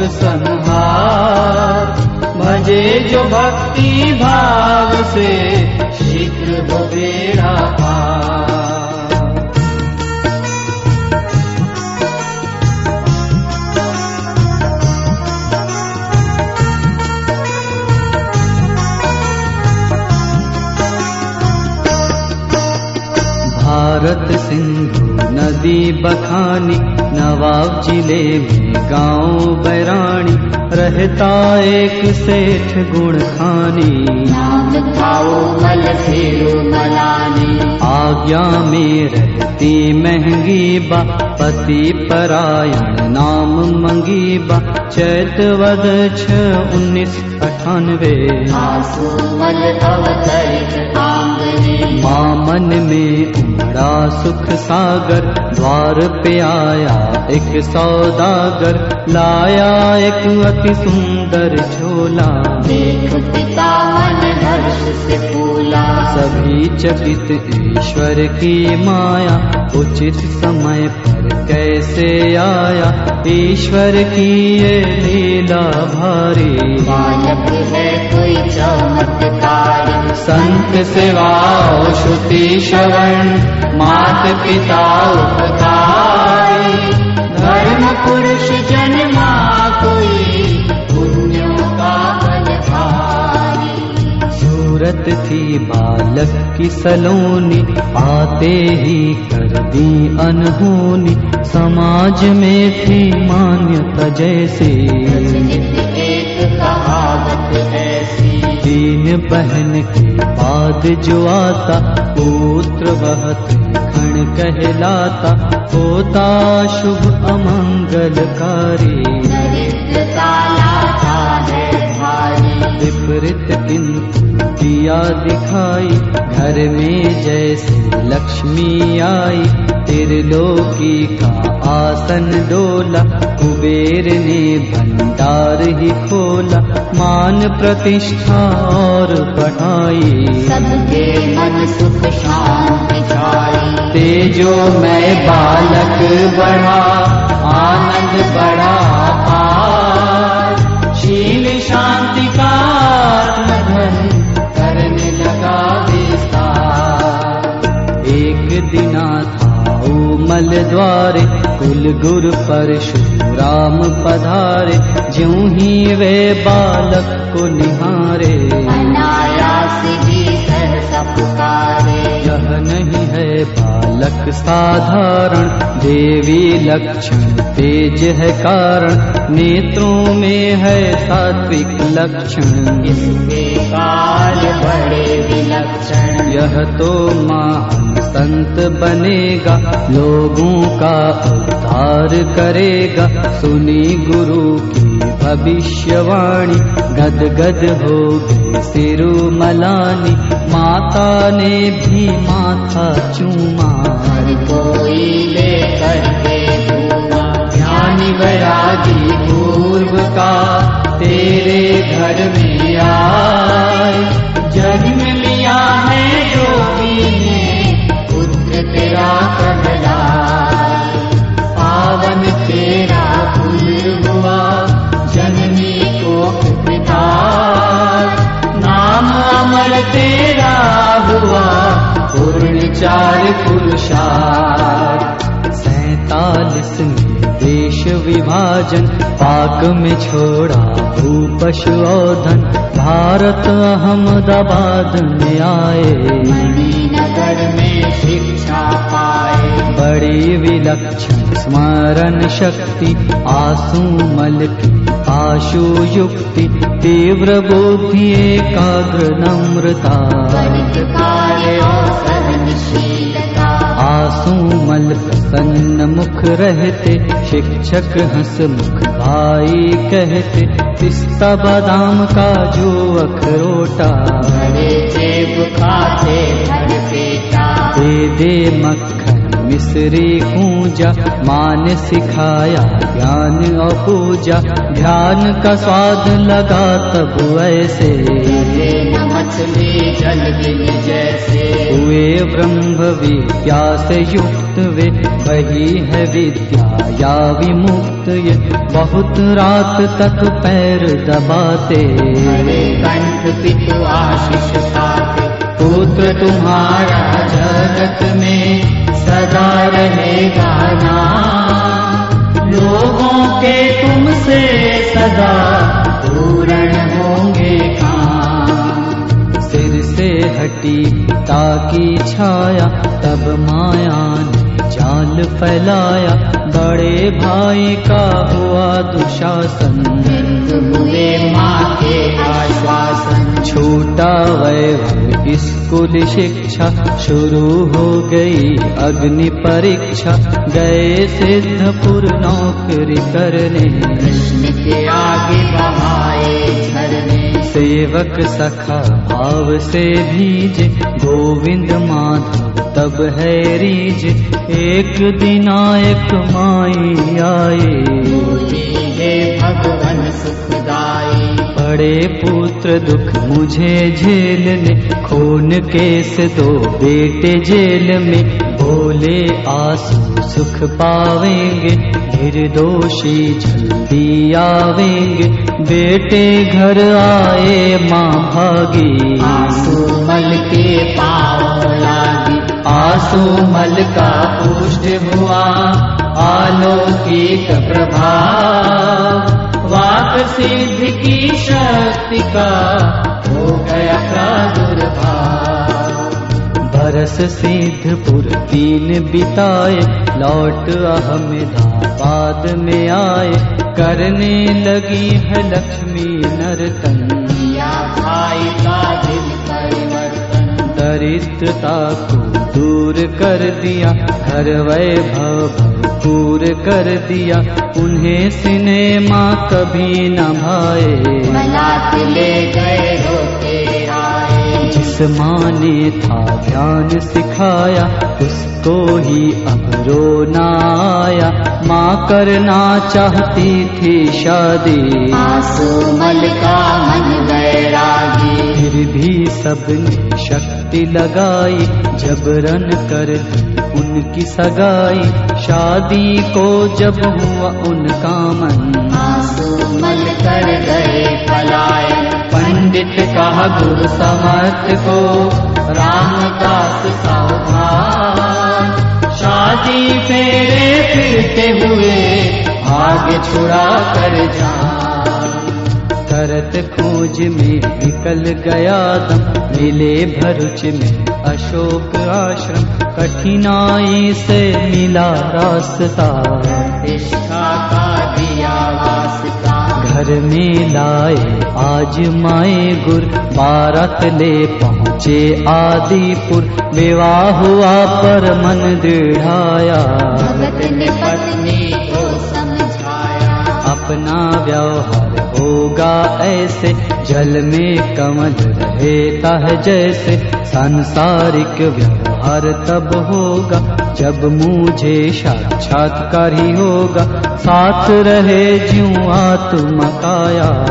संहार। भजे जो भक्ति भाव से शीघ्र बेड़ा पार। भारत सिंधु नदी बखानी नवाब जिले में गांव बैरानी रहता एक सेठ गुण खानी नाम खाओ मल फेरो मलानी। आज्ञा में रहती महंगी बा पति परायण नाम मंगी बा। चैत वद छ उन्नीस अठानवे आंगने मामन में उमड़ा सुख सागर द्वार पे आया एक सौदागर लाया एक अति सुंदर झोला। देख पिता मन हर्ष से फूला। सभी चकित ईश्वर की माया उचित समय पर कैसे आया? ईश्वर की ये लीला भारी। बालक है कोई चमत्कार संत सेवा श्रुति श्रवण मात पिता धर्म पुरुष जन्मा पुण्यों सूरत थी बालक की सलोनी आते ही कर दी अनहोनी। समाज में थी मान्यता जैसे बहन के बाद जो आता पुत्र बहुत खण कहलाता होता शुभ अमंगलकारी। विपरीत किंतु दिया दिखाई घर में जैसे लक्ष्मी आई त्रिलोकी का आसन डोला कुबेर ने भंडार ही खोला मान प्रतिष्ठा और बढ़ाई। सबके मन सुख शांति तेजो मैं बालक बढ़ा आनंद बढ़ा मल द्वारे कुल गुरु परशुराम पधारे ज्यों ही वे बालक को निहारे। यह नहीं बालक साधारण। देवी लक्षण तेज है कारण। नेत्रों में है सात्विक लक्षण। इसके काल बड़े विलक्षण। यह तो महान संत बनेगा। लोगों का उद्धार करेगा। सुनी गुरु की भविष्यवाणी गद गद हो गई सिरु मलानी माता ने भी माथा चूमा। कोई लेकर के ज्ञानी वैरागी पूर्व का तेरे घर में आए। जन्म लिया है योगी ने पुत्र तेरा कहलाए तेरा हुआ पूर्ण चार पुरुषार सैतालीस में देश विभाजन पाक में छोड़ा भूपशुधन भारत अहमदाबाद में आए। मणिनगर में शिक्षा पाए बड़ी विलक्षण स्मरण शक्ति आंसू मल आशु युक्ति तीव्र बुद्धि एकाग्र नम्रता। आंसू मल प्रसन्न मुख रहते शिक्षक हंस मुख भाई कहते पिस्ता बादाम का जो अखरोटा दे दे मक्खन मिश्री कूजा मान सिखाया ज्ञान और पूजा। ध्यान का स्वाद लगा तब ऐसे हुए ब्रह्म विद्या से युक्त वे वही है विद्या या विमुक्त ये। बहुत रात तक पैर दबाते। कंठ पित आशीष साथ पुत्र तुम्हारा जगत में सदा रहेगा नाम। लोगों के तुमसे सदा पूर्ण होंगे काम। सिर से हटी ताकि छाया, तब माया ने जाल फैलाया। बड़े भाई का हुआ दुशासन। हुए माँ के आश्वासन। छूटा वैभव स्कूल शिक्षा। शुरू हो गई अग्नि परीक्षा। गए सिद्धपुर नौकरी करने। कृष्ण के आगे बहाए झरने। सेवक सखा भाव से भीज। गोविंद माधव तब है रीज एक दिन एक माई आए। हे भगवन सुखदाई। बड़े पुत्र दुख मुझे झेलने खून केस दो बेटे जेल में। बोले आँसू सुख पावेंगे निर्दोषी जल्दी आवेंगे। बेटे घर आए माँ भागी। आँसू मल के पाँव लागी। आँसू मल का पुष्ट हुआ आलौकिक प्रभा वाक सिद्ध की शक्ति का हो गया प्रादुर्भाव बरस सिद्धपुर तीन बिताए लौट अहमदाबाद में आए। करने लगी है लक्ष्मी नर्तन। या भाई का दिल परिवर्तन। दरिद्रता को दूर कर दिया घर वैभव भरपूर कर दिया। उन्हें सिनेमा कभी न भाए। ले गए रोते आए जिस माँ ने था ध्यान सिखाया उसको ही अब रोना आया। माँ करना चाहती थी शादी। आँसू मल का मन फिर भी सबने शक्ति लगाई जबरन कर उनकी सगाई। शादी को जब हुआ उनका मन। आँसू मल कर गए पलायन। पंडित कहा गुरु समर्थ को रामदास सावधान। शादी फेरे फिरते हुए आगे छुड़ा कर जा करत खोज में निकल गया दम मिले भरुच में अशोक आश्रम। कठिनाई से मिला रास्ता। का दिया वास्ता। घर में लाए आज माए गुर बारात ले पहुँचे आदिपुर। विवाह हुआ पर मन दृढ़ाया। भगत ने पत्नी अपना व्यवहार होगा ऐसे। जल में कमल रहता है जैसे। सांसारिक व्यवहार तब होगा, जब मुझे साक्षात्कार ही होगा। साथ रहे ज्यों आत्मा काया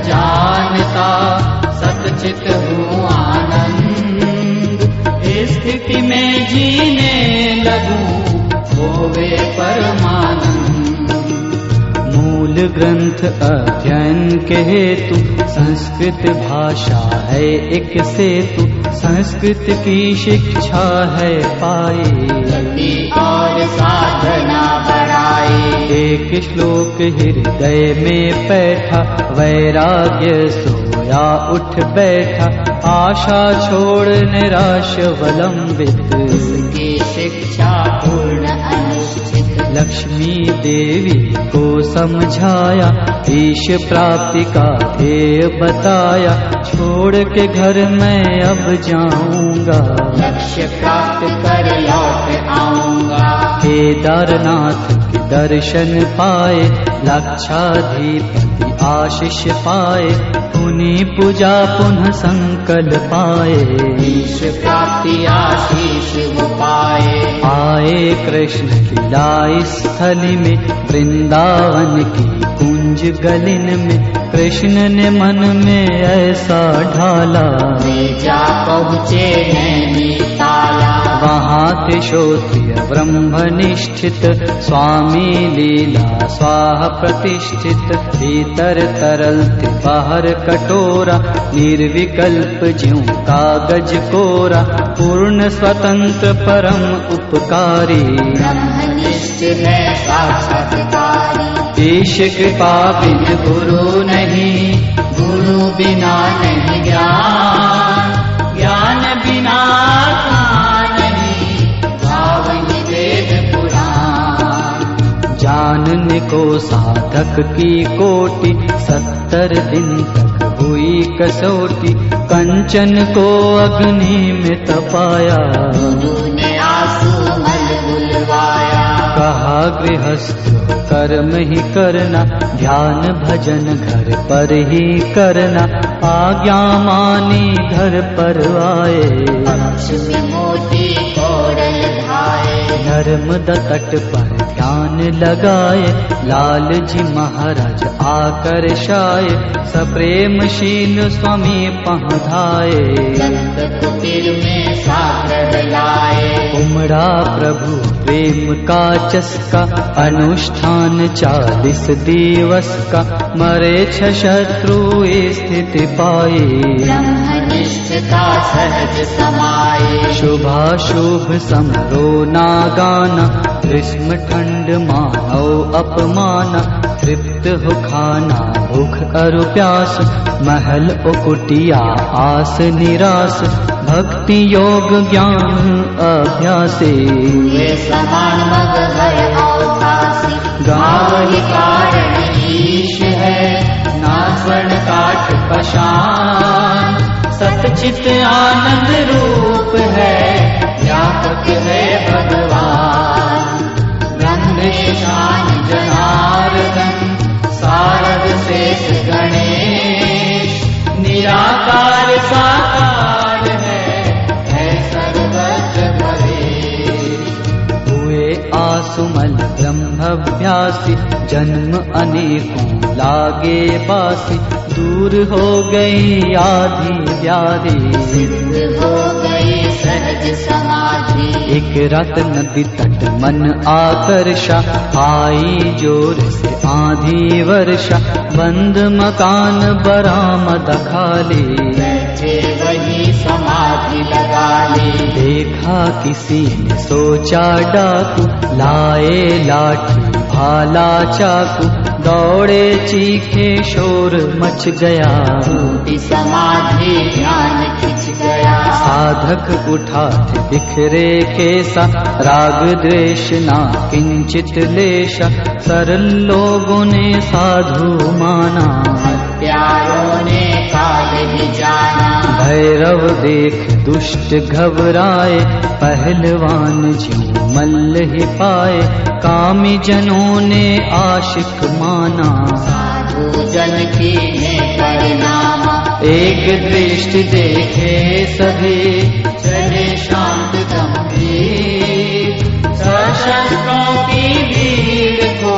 जानता, सचित हूँ स्थिति में जीने लगूं होवे परमानंद। मूल ग्रंथ अध्ययन के हेतु संस्कृत भाषा है एक सेतु। संस्कृत की शिक्षा है पाए। और साधना बढ़ाई एक श्लोक हृदय में बैठा वैराग्य सोया उठ बैठा आशा छोड़ निराश वलंबित। शिक्षा पूर्ण अनुष्ठित लक्ष्मी देवी को समझाया ईश प्राप्ति का ध्येय बताया छोड़ के घर मैं अब जाऊँगा। लक्ष्य प्राप्त कर लौट आऊँगा। केदारनाथ के दर्शन पाए लक्षाधिपति आशीष पाए पुनि पूजा पुनः संकल्प पाए। ईश प्राप्ति आशीष पाए आए कृष्ण की लीला स्थली में वृंदावन की कुंज गलिन में कृष्ण ने मन में ऐसा ढाला। वे जा पहुँचे नैनी ताला वहाँ थे श्रोत्रिय ब्रह्म निष्ठित स्वामी लीला स्वाहा प्रतिष्ठित भीतर तरल बाहर कटोरा निर्विकल्प ज्यों कागज कोरा पूर्ण स्वतंत्र परम उपकारी। ईश कृपा बिन गुरु नहीं गुरु बिना नहीं ज्ञान साधक की कोटि, सत्तर दिन तक हुई कसौटी। कंचन को अग्नि में तपाया। कहा, गृहस्थ, कर्म ही करना, ध्यान भजन घर पर ही करना। आज्ञा मानी घर पर आए। मोती नर्मदा तट पर ध्यान लगाए लाल जी महाराज आकर शाय सप्रेमशील स्वामी पहुधाए। उमड़ा प्रभु प्रेम का चस्का अनुष्ठान चालीस दिवस का मरे छ शत्रु स्थिति पाए ब्रह्मनिष्ठता सहज समाये। शुभाशुभ समरो नागाना ग्रीष्म ठंड मानव अपमान तृप्त हो खाना भूख अरु प्यास महल उकुटिया आस निरास भक्ति योग ज्ञान अभ्यासे। समान मग भय गाँव ही कारण ईश है ना स्वर्ण काठ पशान सतचित आनंद ब्रह्मभ्यासी जन्म अनेकों लागे बासी दूर हो गई आधी सिद्ध हो गई सहज समाधि एक रात नदी तट मन आकर्षा, आई ज़ोर से आधी वर्षा। बंद मकान बरामद खाली। समाधि लगा ली देखा किसी ने सोचा डाकू लाए लाठी भाला चाकू दौड़े चीखे शोर मच गया। समाधि ध्यान खिंच गया। साधक उठा थे बिखरे केसा राग द्वेष ना किंचित लेशा सरल लोगों ने साधु माना। प्यारों ने काल ही जाना। भैरव देख दुष्ट घबराए पहलवान ज्यों मल्ल ही पाए। कामी जनों ने आशिक माना। साधु जन की एक दृष्टि देखे सभी। चले शांत गंभीर। सशस्त्रों की भीड़ को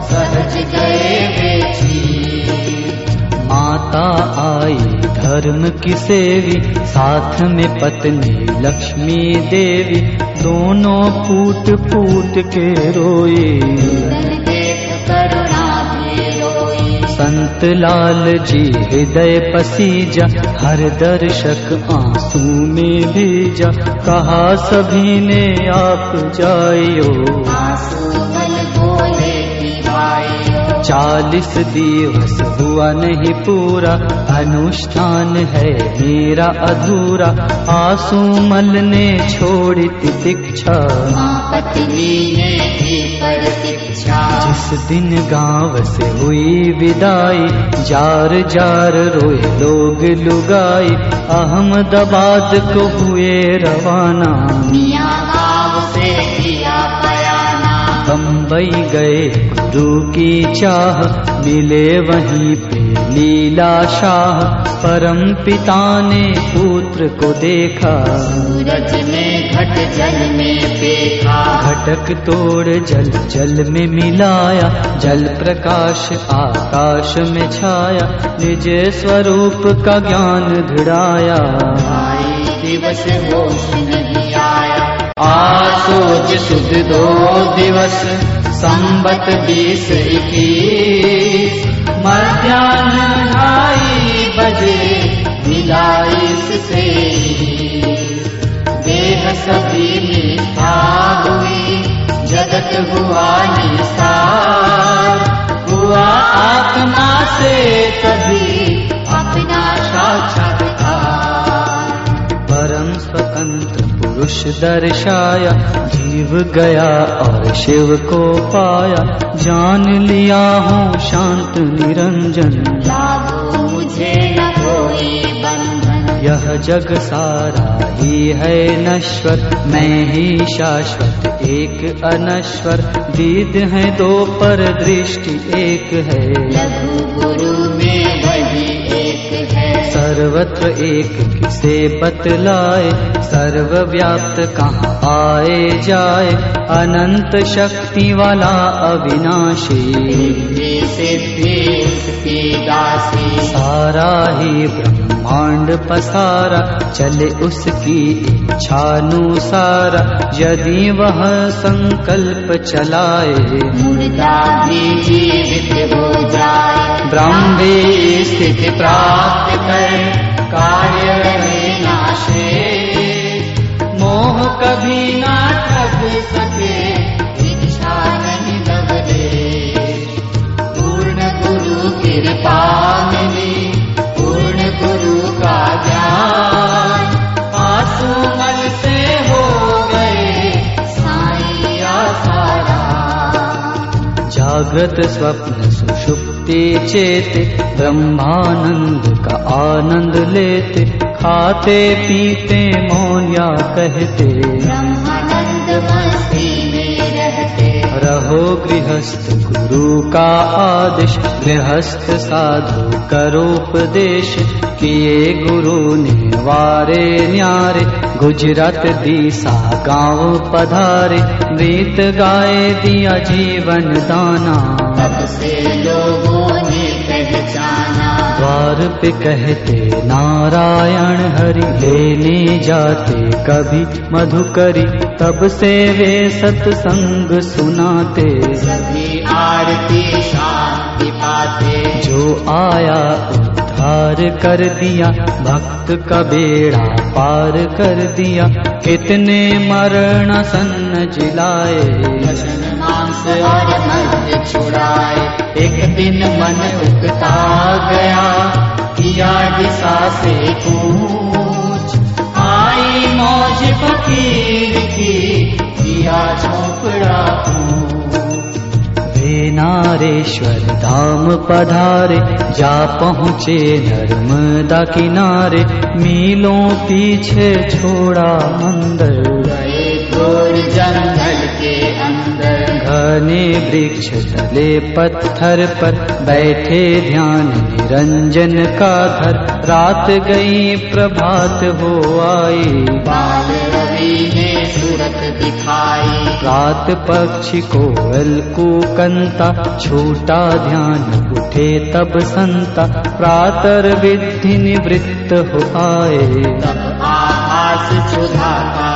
सहज गए बेची माता आई धर्म की सेवी, साथ में पत्नी लक्ष्मी देवी, दोनों फूट फूट के रोए संत लाल जी, हृदय पसीजा, हर दर्शक आँसू में भेजा, कहा सभी ने आप जाइयो। चालीस दिवस हुआ नहीं पूरा। अनुष्ठान है मेरा अधूरा। आँसू मल ने छोड़ी तितिक्षा माँ पत्नी ने भी प्रतीक्षा जिस दिन गाँव से हुई विदाई जार जार रोए लोग लुगाई। अहमदाबाद को हुए रवाना। मियाँ बम्बई गए गुरु की चाह मिले वहीं पे लीला शाह। परम पिता ने पुत्र को देखा। सूरज में घट जल में देखा घटक तोड़ जल जल में मिलाया। जल प्रकाश आकाश में छाया। निज स्वरूप का ज्ञान धिड़ाया आई दिवस होश नहीं आया। आसोज सुध दो दिवस संबत बीस इक्कीस। ढाई बजे मिला इससे देह सभी जगत हुआ निस्तार। हुआ आत्मा से कभी अपना साक्षात्कार। परम स्वतंत्र पुरुष दर्शाया जीव गया और शिव को पाया। जान लिया हूँ शांत निरंजन। मुझे न कोई बंधन। यह जग सारा ही है नश्वर मैं ही शाश्वत एक अनश्वर। दीद है दो पर दृष्टि एक है। लघु गुरु सर्वत्र एक किसे बतलाए सर्वव्याप्त कहाँ आए जाए अनंत शक्ति वाला अविनाशी। सिद्धि सिद्धि उसकी दासी। सारा ही ब्रह्मांड पसारा चले उसकी इच्छानुसार यदि वह संकल्प चलाए मुर्दा भी जीवित हो जाए। ब्रह्मे स्थिति प्राप्त कर कार्य में नाशे। मोह कभी ना ठग सके इच्छा नहीं बदले पूर्ण गुरु कृपा जागृत स्वप्न सुषुप्ति चेते ब्रह्मानंद का आनंद लेते खाते पीते मौन या कहते। रहो गृहस्थ गुरु का आदेश, गृहस्थ साधु करोपदेश किए गुरु ने वारे न्यारे, गुजरात दिशा गाँव पधारे, गीत गाए दिया जीवन दाना। से द्वार पे कहते नारायण हरि लेने जाते। कभी मधुकरी तब से वे सत्संग सुनाते। सभी आरती शांति पाते। जो आया उद्धार कर दिया। भक्त का बेड़ा पार कर दिया। कितने मरण सन्न जिलाए। छुड़ाए एक दिन मन उगता गया किया दिशा से कूच आई मौज फकीर की, किया झोपड़ा नारेश्वर धाम पधारे, जा पहुँचे नर्मदा किनारे। मीलों पीछे छोड़ा मंदिर। गए घोर जंगल के घने वृक्ष तले पत्थर पर बैठे ध्यान निरंजन का धर। रात गई प्रभात हो आई। बाल रवि ने सूरत दिखाई। रात पक्षी कोयल कूकंता छूटा ध्यान उठे तब संता। प्रातर विधि निवृत्त हो आए। तब आभास सुधा का पाए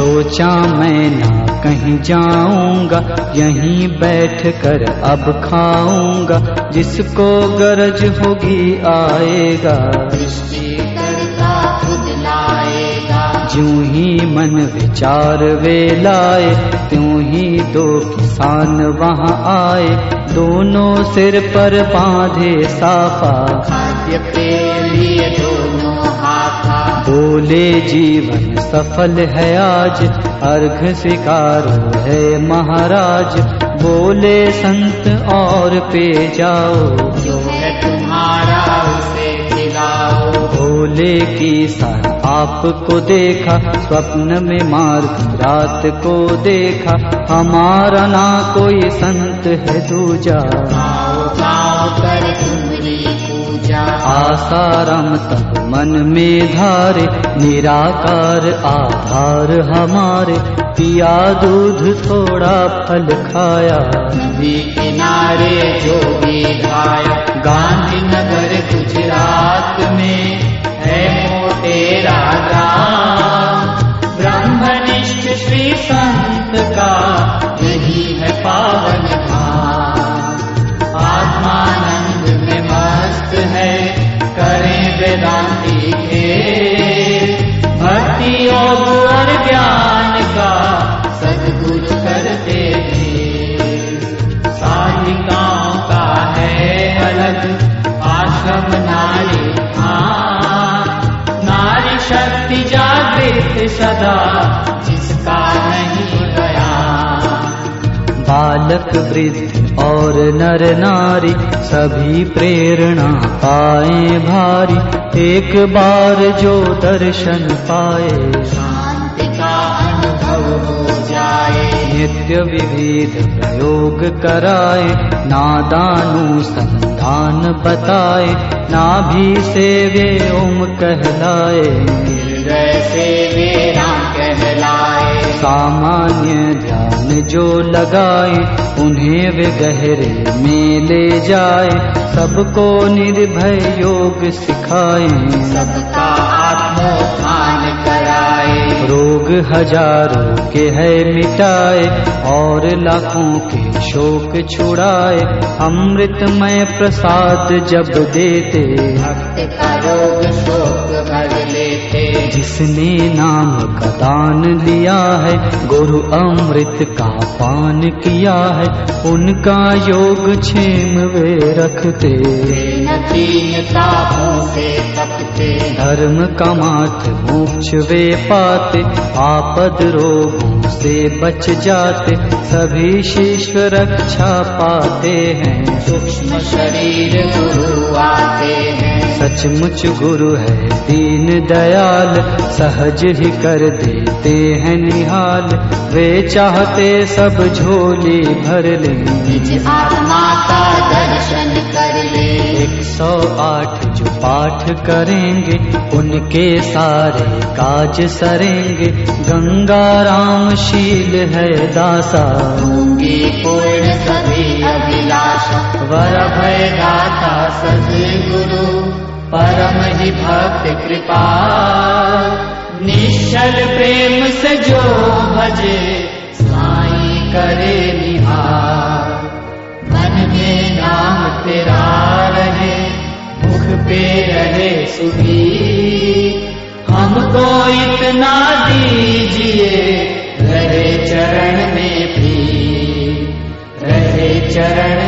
सोचा मैं ना कहीं जाऊँगा यहीं बैठ कर अब खाऊँगा। जिसको गरज होगी आएगा ज्यों ही मन विचार वे लाए त्यों ही दो किसान वहाँ आए। दोनों सिर पर बांधे साफा। खाद्य हाथा बोले जीवन सफल है आज, अर्घ स्वीकारो है महाराज। बोले संत और पे जाओ। जो है तुम्हारा उसे खिलाओ हो भोले की सार आपको देखा, स्वप्न में मार्ग, रात को देखा। हमारा ना कोई संत है दूजा। तुम्हारी पूजा आसाराम तब मन में धारे निराकार आधार हमारे। पिया दूध थोड़ा फल खाया। नदी किनारे जो भी घाया गांधीनगर गुजरात में है मोटेरा ग्राम ब्रह्मनिष्ठ श्री संत का सदा जिसका नहीं गया। बालक वृद्ध और नर नारी सभी प्रेरणा पाए भारी। एक बार जो दर्शन पाए शांति का अनुभव हो जाए। नित्य विविध प्रयोग कराए। नादानु संधान बताए। नाभि से वे ओम कहलाए। हृदय से वे राम कहलाए। सामान्य ध्यान जो लगाए उन्हें वे गहरे में ले जाए। सबको निर्भय योग सिखाए। सबका आत्मोत्थान कराए रोग हज़ारों के है मिटाए और लाखों के शोक छुड़ाए। अमृतमय प्रसाद जब देते भक्त का रोग शोक भर लेते। जिसने नाम का दान लिया है गुरु अमृत का पान किया है उनका योग क्षेम वे रखते। तापों से तपते। धर्म का माथ मोक्ष वे पाते आपद रोगों से बच जाते। सभी शिष्य रक्षा पाते हैं। सूक्ष्म शरीर गुरु आते हैं। सचमुच गुरु है दीन दयाल सहज ही कर देते हैं निहाल। वे चाहते सब झोली भर लें। निज आत्मा का दर्शन कर ले। एक सौ आठ जो पाठ करेंगे उनके सारे काज सरेंगे। गंगा राम शील है दासा। होंगी पूर्ण सभी अभिलाषा। वर भय दाता सदगुरु। परम ही भक्त कृपा। निश्चल प्रेम से जो भजे साई करे निहार। मन में नाम तेरा। पे रहे सुधी हमको तो इतना दीजिए रहे चरण में भी। रहे चरण